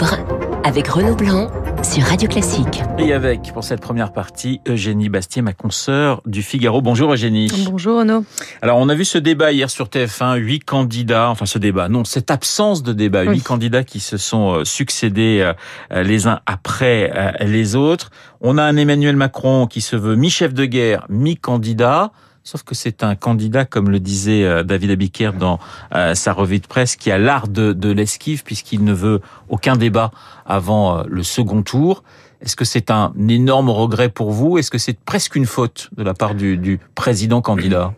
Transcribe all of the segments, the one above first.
libre avec Renaud Blanc sur Radio Classique. Et avec, pour cette première partie, Eugénie Bastier, ma consoeur du Figaro. Bonjour Eugénie. Bonjour Renaud. Alors, on a vu ce débat hier sur TF1, huit candidats, enfin ce débat, non, cette absence de débat, huit candidats qui se sont euh, succédés euh, les uns après euh, les autres. On a un Emmanuel Macron qui se veut mi-chef de guerre, mi-candidat. Sauf que c'est un candidat, comme le disait euh, David Abiker dans euh, sa revue de presse, qui a l'art de, l'esquive puisqu'il ne veut aucun débat avant euh, le second tour. Est-ce que c'est un énorme regret pour vous? Est-ce que c'est presque une faute de la part du, président candidat?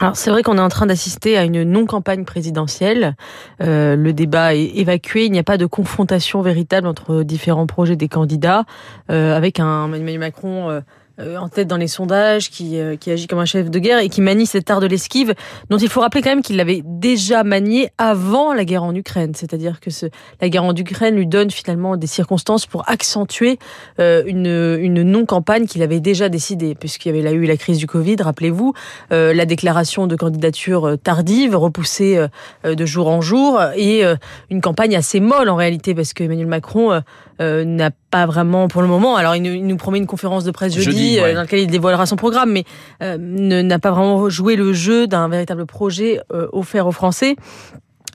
Alors c'est vrai qu'on est en train d'assister à une non-campagne présidentielle. Le débat est évacué. Il n'y a pas de confrontation véritable entre différents projets des candidats, avec un Emmanuel Macron. Euh, en tête dans les sondages, qui, euh, qui agit comme un chef de guerre et qui manie cet art de l'esquive, dont il faut rappeler quand même qu'il l'avait déjà manié avant la guerre en Ukraine. C'est-à-dire que ce, la guerre en Ukraine lui donne finalement des circonstances pour accentuer euh, une, une non-campagne qu'il avait déjà décidée, puisqu'il y avait là eu la crise du Covid, rappelez-vous, la déclaration de candidature tardive, repoussée de jour en jour, et une campagne assez molle en réalité, parce que Emmanuel Macron n'a pas vraiment pour le moment. Alors il nous, promet une conférence de presse jeudi, euh, dans laquelle il dévoilera son programme, mais euh, n'a pas vraiment joué le jeu d'un véritable projet euh, offert aux Français.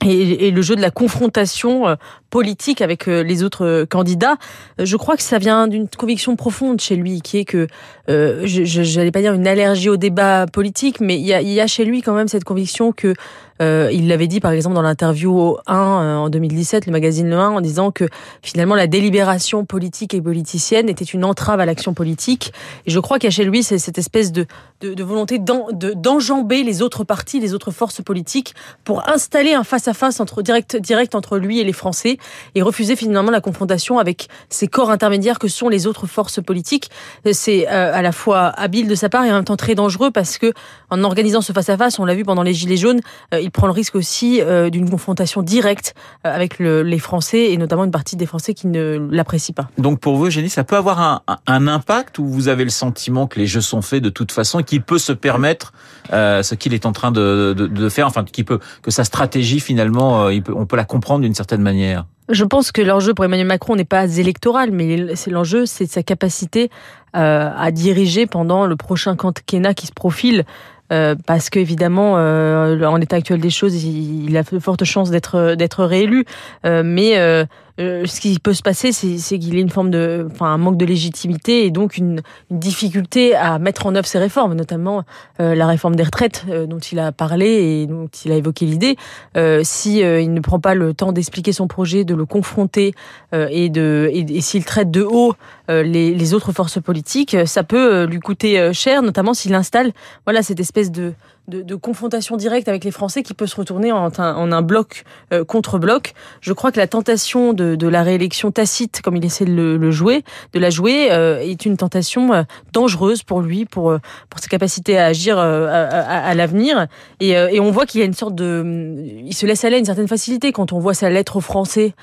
Et, et, le jeu de la confrontation euh, politique avec les autres candidats, je crois que ça vient d'une conviction profonde chez lui, qui est que, euh, je n'allais pas dire une allergie au débat politique, mais il y a, il y a chez lui quand même cette conviction que euh, il l'avait dit par exemple dans l'interview au 1 euh, en 2017, le magazine Le 1, en disant que finalement la délibération politique et politicienne était une entrave à l'action politique. Et je crois qu'il y a chez lui cette espèce de, de, de volonté d'enjamber les autres partis, les autres forces politiques pour installer un face-à-face entre direct, direct entre lui et les Français et refuser finalement la confrontation avec ces corps intermédiaires que sont les autres forces politiques. C'est euh, à la fois habile de sa part et en même temps très dangereux parce que en organisant ce face-à-face, on l'a vu pendant les Gilets jaunes, il prend le risque aussi euh, d'une confrontation directe euh, avec le, les Français et notamment une partie des Français qui ne l'apprécient pas. Donc pour vous, Eugénie, ça peut avoir un, un, impact ou vous avez le sentiment que les jeux sont faits de toute façon et qu'il peut se permettre euh, ce qu'il est en train de, de, de faire, enfin qu'il peut que sa stratégie finalement, euh, il peut, on peut la comprendre d'une certaine manière? Je pense que l'enjeu pour Emmanuel Macron n'est pas électoral, mais c'est l'enjeu, c'est sa capacité euh, à diriger pendant le prochain quinquennat qui se profile. Euh, parce qu'évidemment, euh, en l'état actuel des choses, il, a de fortes chances d'être réélu. Euh, mais euh, ce qui peut se passer, c'est qu'il ait une forme de, enfin, un manque de légitimité et donc une, difficulté à mettre en œuvre ses réformes, notamment la réforme des retraites dont il a parlé et dont il a évoqué l'idée. si il ne prend pas le temps d'expliquer son projet, de le confronter et de, et s'il traite de haut les, les, autres forces politiques, ça peut lui coûter cher, notamment s'il installe, voilà, cette espèce de de, confrontation directe avec les Français qui peut se retourner en un, bloc euh, contre bloc. Je crois que la tentation de, la réélection tacite, comme il essaie de le, jouer, de la jouer, euh, est une tentation euh, dangereuse pour lui, pour pour ses capacités à agir à, l'avenir. Et, on voit qu'il y a une sorte de, il se laisse aller à une certaine facilité quand on voit sa lettre aux Français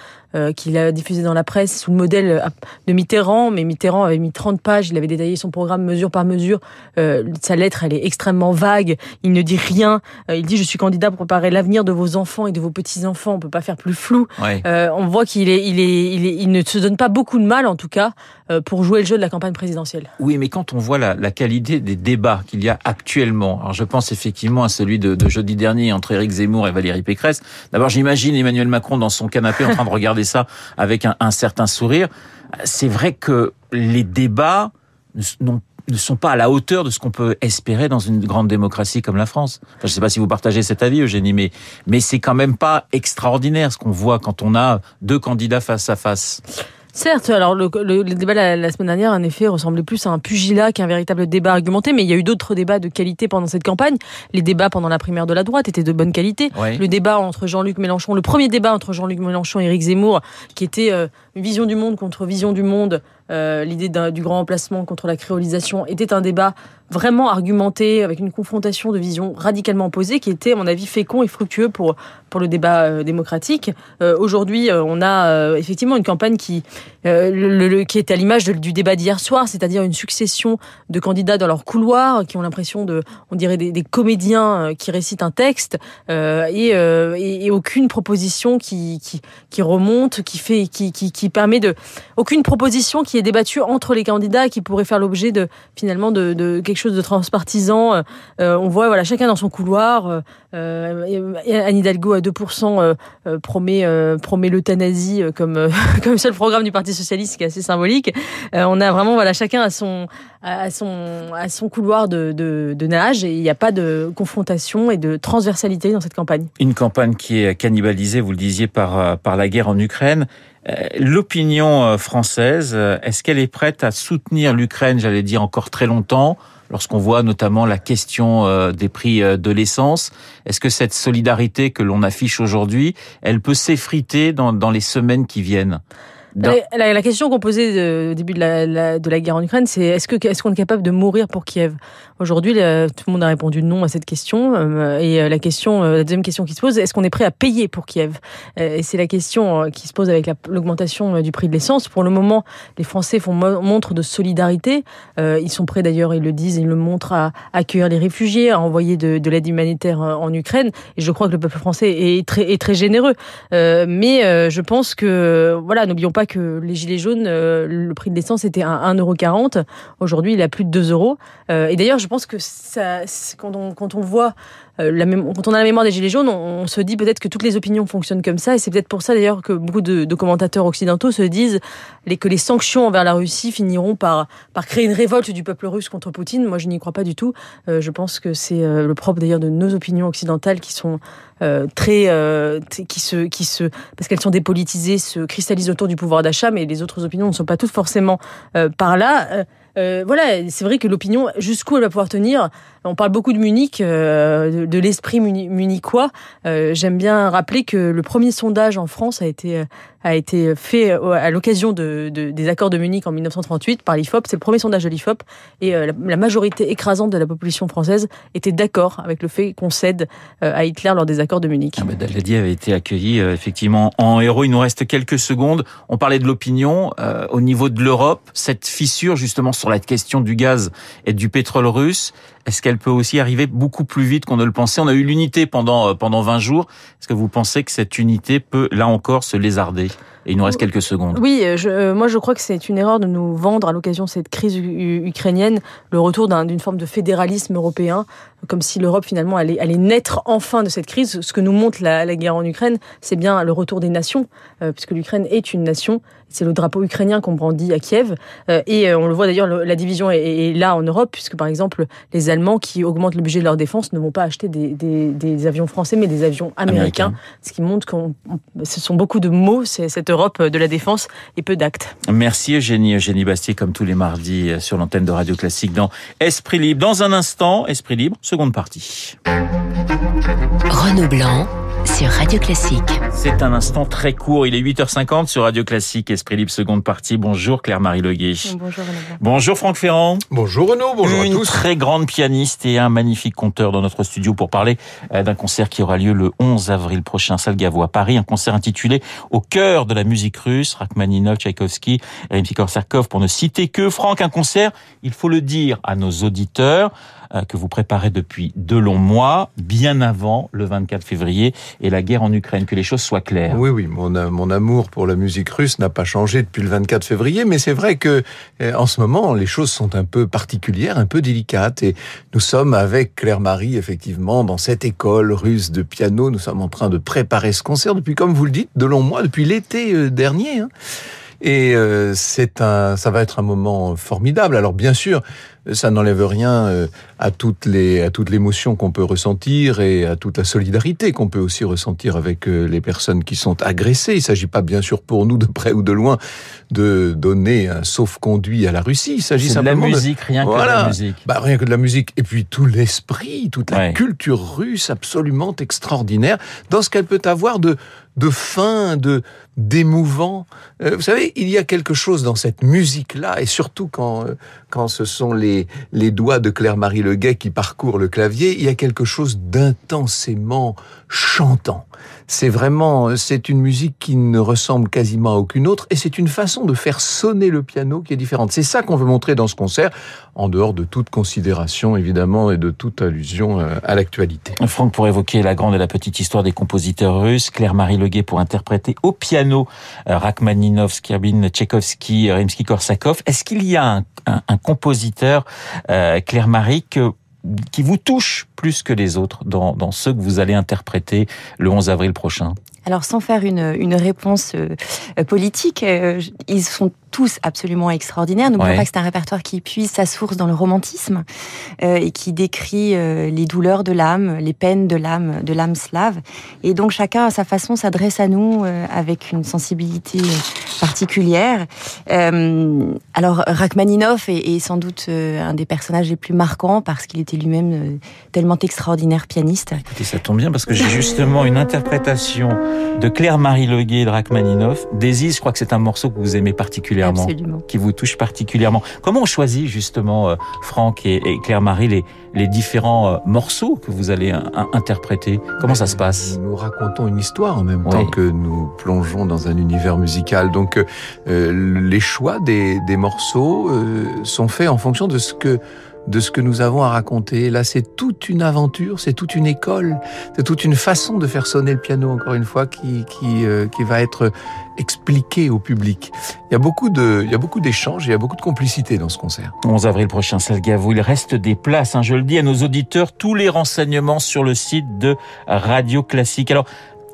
qu'il a diffusée dans la presse sous le modèle de Mitterrand. Mais Mitterrand avait mis 30 pages, il avait détaillé son programme mesure par mesure. sa lettre, elle est extrêmement vague. Ne dit rien. Euh, il dit je suis candidat pour préparer l'avenir de vos enfants et de vos petits enfants. On peut pas faire plus flou. Euh, on voit qu'il est, il est, il est, il ne se donne pas beaucoup de mal en tout cas euh, pour jouer le jeu de la campagne présidentielle. Oui, mais quand on voit la, la qualité des débats qu'il y a actuellement, alors je pense effectivement à celui de, de jeudi dernier entre Éric Zemmour et Valérie Pécresse. D'abord, j'imagine Emmanuel Macron dans son canapé en train de regarder ça avec un, un certain sourire. C'est vrai que les débats n'ont ne sont pas à la hauteur de ce qu'on peut espérer dans une grande démocratie comme la France. Enfin, je ne sais pas si vous partagez cet avis, Eugénie, mais, mais c'est quand même pas extraordinaire ce qu'on voit quand on a deux candidats face à face. Certes, alors le, le, le débat la, la, semaine dernière, en effet, ressemblait plus à un pugilat qu'un véritable débat argumenté, mais il y a eu d'autres débats de qualité pendant cette campagne. Les débats pendant la primaire de la droite étaient de bonne qualité. Oui. Le débat entre Jean-Luc Mélenchon, le premier débat entre Jean-Luc Mélenchon et Éric Zemmour, qui était euh, vision du monde contre vision du monde, euh, l'idée du grand emplacement contre la créolisation, était un débat vraiment argumenté, avec une confrontation de visions radicalement opposées, qui était, à mon avis, fécond et fructueux pour, le débat euh, démocratique. Euh, Aujourd'hui, on a effectivement une campagne qui, euh, qui est à l'image du débat d'hier soir, c'est-à-dire une succession de candidats dans leur couloir, qui ont l'impression de, on dirait, des, comédiens qui récitent un texte, et, et, et, aucune proposition qui, qui, remonte, qui, fait, qui, qui, permet de aucune proposition qui est débattue entre les candidats qui pourrait faire l'objet de finalement de, de, quelque chose de transpartisan. on voit voilà chacun dans son couloir. Anne Hidalgo à 2% promet promet l'euthanasie comme comme seul programme du Parti socialiste qui est assez symbolique. on a vraiment voilà chacun à son à son, à son couloir de, de, de nage et il n'y a pas de confrontation et de transversalité dans cette campagne. Une campagne qui est cannibalisée, vous le disiez, par, par la guerre en Ukraine. Euh, l'opinion euh, française, euh, est-ce qu'elle est prête à soutenir l'Ukraine, j'allais dire encore très longtemps, lorsqu'on voit notamment la question des prix de l'essence? Est-ce que cette solidarité que l'on affiche aujourd'hui, elle peut s'effriter dans, dans les semaines qui viennent? La, question qu'on posait au début de la, de la guerre en Ukraine, c'est est-ce que est-ce qu'on est capable de mourir pour Kiev? Aujourd'hui, tout le monde a répondu non à cette question. Euh, et euh, la question, euh, la deuxième question qui se pose, est-ce qu'on est prêt à payer pour Kiev? Et c'est la question qui se pose avec l'augmentation du prix de l'essence. Pour le moment, les Français font montre de solidarité. Ils sont prêts d'ailleurs, ils le disent, ils le montrent à accueillir les réfugiés, à envoyer de, de l'aide humanitaire en Ukraine. Et je crois que le peuple français est est très généreux. Mais je pense que, voilà, n'oublions pas que les Gilets jaunes, le prix de l'essence était à 1,40€. Aujourd'hui, il à plus de 2 euros. Et d'ailleurs, je pense que ça, quand on voit euh, la quand on a la mémoire des Gilets jaunes, on, se dit peut-être que toutes les opinions fonctionnent comme ça, et c'est peut-être pour ça d'ailleurs que beaucoup de, commentateurs occidentaux se disent que les sanctions envers la Russie finiront par, par créer une révolte du peuple russe contre Poutine. Moi, je n'y crois pas du tout. Euh, je pense que c'est euh, le propre d'ailleurs de nos opinions occidentales qui sont très, qui se, qui se, parce qu'elles sont dépolitisées, se cristallisent autour du pouvoir d'achat, mais les autres opinions ne sont pas toutes forcément par là. Euh, voilà, c'est vrai que l'opinion, jusqu'où elle va pouvoir tenir, on parle beaucoup de Munich, euh, de, l'esprit munichois. Euh, j'aime bien rappeler que le premier sondage en France a été a été fait à l'occasion de, des accords de Munich en 1938 par l'IFOP. C'est le premier sondage de l'IFOP et la, majorité écrasante de la population française était d'accord avec le fait qu'on cède à Hitler lors des accords de Munich. Ah Daladier avait été accueilli effectivement en héros. Il nous reste quelques secondes. On parlait de l'opinion au niveau de l'Europe. Cette fissure justement sur la question du gaz et du pétrole russe, est-ce qu'elle peut aussi arriver beaucoup plus vite qu'on ne le pensait? On a eu l'unité pendant euh, pendant 20 jours. Est-ce que vous pensez que cette unité peut là encore se lézarder? Et il nous reste quelques secondes. Oui, euh, je, euh, moi je crois que c'est une erreur de nous vendre à l'occasion de cette crise ukrainienne le retour d'une forme de fédéralisme européen, comme si l'Europe finalement allait, allait naître enfin de cette crise. Ce que nous montre la, la guerre en Ukraine, c'est bien le retour des nations, puisque l'Ukraine est une nation. C'est le drapeau ukrainien qu'on brandit à Kiev. et on le voit d'ailleurs, la division est, est, là en Europe, puisque par exemple les Allemands qui augmentent le budget de leur défense ne vont pas acheter des, des, des avions français, mais des avions américains, ce qui montre que ce sont beaucoup de mots, cette Europe de la défense et peu d'actes. Merci Eugénie, Eugénie Bastier, comme tous les mardis euh, sur l'antenne de Radio Classique dans Esprit Libre. Dans un instant, Esprit Libre, seconde partie. Renaud Blanc sur Radio Classique. C'est un instant très court. Il est 8h50 sur Radio Classique, Esprit Libre, seconde partie. Bonjour Claire-Marie Leguet. Bonjour Renaud. Bonjour Franck Ferrand. Bonjour Renaud, bonjour Une à tous. très grande pianiste et un magnifique conteur dans notre studio pour parler euh, d'un concert qui aura lieu le 11 avril prochain, salle Gaveau à Paris. Un concert intitulé Au cœur de la musique russe, Rachmaninov, Tchaïkovski, Rimsky-Korsakov pour ne citer que. Franck, un concert, il faut le dire à nos auditeurs, que vous préparez depuis de longs mois, bien avant le 24 février et la guerre en Ukraine, que les choses soient claires. Oui, oui, mon, mon amour pour la musique russe n'a pas changé depuis le 24 février, mais c'est vrai que euh, en ce moment, les choses sont un peu particulières, un peu délicates, et nous sommes avec Claire-Marie, effectivement, dans cette école russe de piano, nous sommes en train de préparer ce concert depuis, comme vous le dites, de longs mois, depuis l'été euh, dernier. Hein. Et euh, c'est un, ça va être un moment formidable. Alors bien sûr, ça n'enlève rien euh, à toutes les à toute l'émotion qu'on peut ressentir et à toute la solidarité qu'on peut aussi ressentir avec euh, les personnes qui sont agressées. Il s'agit pas bien sûr pour nous de près ou de loin de donner un sauf-conduit à la Russie. Il s'agit simplement de la musique, rien que de la musique. Bah, rien que de la musique et puis tout l'esprit, toute la ouais. culture russe absolument extraordinaire dans ce qu'elle peut avoir de de fin, de d'émouvant. Euh, vous savez, il y a quelque chose dans cette musique-là, et surtout quand quand ce sont les, les doigts de Claire-Marie Leguet qui parcourent le clavier, il y a quelque chose d'intensément chantant. C'est vraiment, c'est une musique qui ne ressemble quasiment à aucune autre et c'est une façon de faire sonner le piano qui est différente. C'est ça qu'on veut montrer dans ce concert, en dehors de toute considération évidemment et de toute allusion euh, à l'actualité. Franck, pour évoquer la grande et la petite histoire des compositeurs russes, Claire-Marie Leguet pour interpréter au piano euh, Rachmaninov, Skirbin, Tchaïkovski, Rimsky-Korsakov. Est-ce qu'il y a un, un, un compositeur, euh, Claire-Marie, que qui vous touche plus que les autres dans, dans ceux que vous allez interpréter le 11 avril prochain alors sans faire une, une réponse euh, politique, euh, ils sont tous absolument extraordinaires. N'oublions Ouais. pas que c'est un répertoire qui puise sa source dans le romantisme euh, et qui décrit euh, les douleurs de l'âme, les peines de l'âme, de l'âme slave. Et donc chacun à sa façon s'adresse à nous euh, avec une sensibilité particulière. Euh, alors Rachmaninov est, est sans doute euh, un des personnages les plus marquants parce qu'il était lui-même euh, tellement extraordinaire pianiste. Écoutez, ça tombe bien parce que j'ai justement une interprétation de Claire-Marie Leguet et de Rachmaninov. Daisy, je crois que c'est un morceau que vous aimez particulièrement. Absolument. qui vous touche particulièrement. Comment on choisit justement, euh, Franck et, et Claire-Marie, les, les différents euh, morceaux que vous allez interpréter? Comment ça se passe? Nous racontons une histoire en même Oui. temps que nous plongeons dans un univers musical. Donc euh, les choix des, des morceaux euh, sont faits en fonction de ce que de ce que nous avons à raconter. Là, c'est toute une aventure, c'est toute une école, c'est toute une façon de faire sonner le piano, encore une fois, qui, qui, euh, qui va être expliquée au public. Il y a beaucoup de, il y a beaucoup d'échanges, il y a beaucoup de complicité dans ce concert. 11 avril prochain, Salgavo. Il reste des places, hein, je le dis à nos auditeurs, tous les renseignements sur le site de Radio Classique. Alors,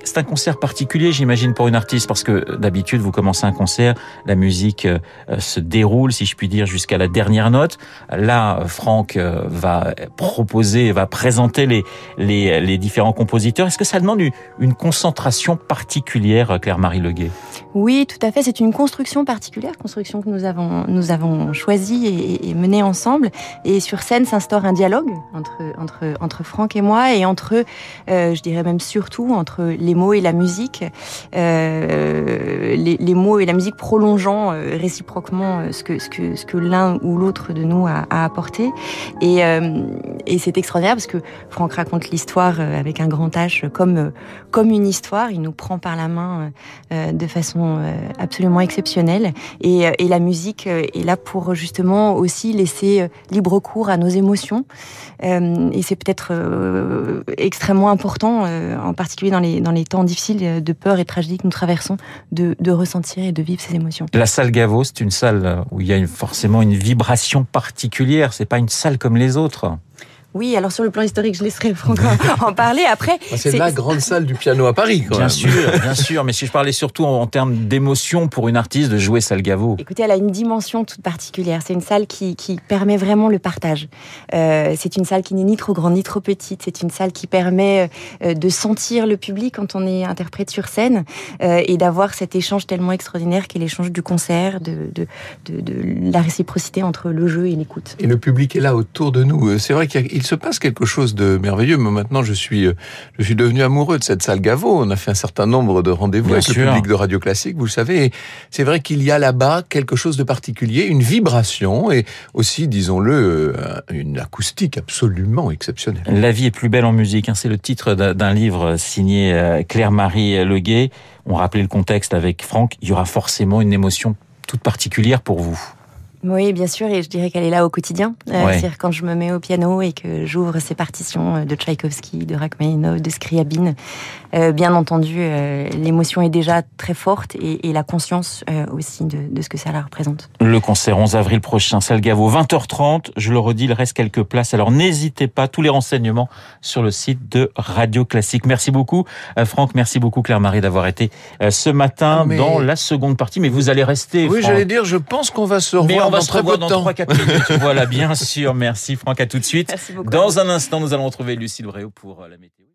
c'est un concert particulier, j'imagine, pour une artiste, parce que d'habitude, vous commencez un concert, la musique euh, se déroule, si je puis dire, jusqu'à la dernière note. Là, Franck euh, va proposer, va présenter les, les, différents compositeurs. Est-ce que ça demande une, concentration particulière, euh, Claire-Marie Leguet? Oui, tout à fait. C'est une construction particulière, construction que nous avons, nous avons choisie et, et menée ensemble. Et sur scène s'instaure un dialogue entre, entre, entre Franck et moi, et entre, euh, je dirais même surtout, entre les mots et la musique, euh, les, les mots et la musique prolongeant euh, réciproquement euh, ce que, ce que, ce que l'un ou l'autre de nous a, apporté. Et, c'est extraordinaire parce que Franck raconte l'histoire avec un grand H comme, comme une histoire. Il nous prend par la main de façon absolument exceptionnelle. Et, et la musique est là pour justement aussi laisser libre cours à nos émotions. Et c'est peut-être extrêmement important, en particulier dans les, dans les temps difficiles euh, de peur et tragédie que nous traversons, de, ressentir et de vivre ces émotions. La salle Gaveau, c'est une salle où il y a forcément une vibration particulière. C'est pas une salle comme les autres. Oui, alors sur le plan historique, je laisserai Franck en parler. Après, C'est la grande salle du piano à Paris, quand Bien même. sûr, bien sûr. Mais si je parlais surtout en, en termes d'émotion pour une artiste de jouer Salgavo. Écoutez, elle a une dimension toute particulière. C'est une salle qui, qui permet vraiment le partage. Euh, c'est une salle qui n'est ni trop grande ni trop petite. C'est une salle qui permet euh, de sentir le public quand on est interprète sur scène euh, et d'avoir cet échange tellement extraordinaire qu'est l'échange du concert, de, de, de, de la réciprocité entre le jeu et l'écoute. Et le public est là autour de nous. C'est vrai qu'il y a- il se passe quelque chose de merveilleux. Mais maintenant, je suis, euh, je suis devenu amoureux de cette salle Gaveau. On a fait un certain nombre de rendez-vous avec sûr. le public de Radio Classique, vous le savez. C'est vrai qu'il y a là-bas quelque chose de particulier, une vibration et aussi, disons-le, euh, une acoustique absolument exceptionnelle. La vie est plus belle en musique. hein. C'est le titre d'un d'un livre signé euh, Claire-Marie Leguet. On rappelait le contexte avec Franck. Il y aura forcément une émotion toute particulière pour vous. Oui, bien sûr, et je dirais qu'elle est là au quotidien. Euh, Ouais. C'est-à-dire quand je me mets au piano et que j'ouvre ces partitions euh, de Tchaïkovski, de Rachmaninov, de Scriabine, euh, bien entendu, euh, l'émotion est déjà très forte et, et la conscience euh, aussi de, de ce que ça la représente. Le concert 11 avril prochain, Salgavo, 20h30. Je le redis, il reste quelques places. Alors n'hésitez pas, tous les renseignements sur le site de Radio Classique. Merci beaucoup, euh, Franck. Merci beaucoup, Claire-Marie, d'avoir été euh, ce matin Ah, mais- dans la seconde partie. Mais vous allez rester. Oui, j'allais dire, je pense qu'on va se revoir va dans se revoir dans temps. 3-4 minutes. voilà, bien sûr. Merci, Franck. À tout de suite. Merci beaucoup. Dans un instant, nous allons retrouver Lucille Bréau pour euh, la météo.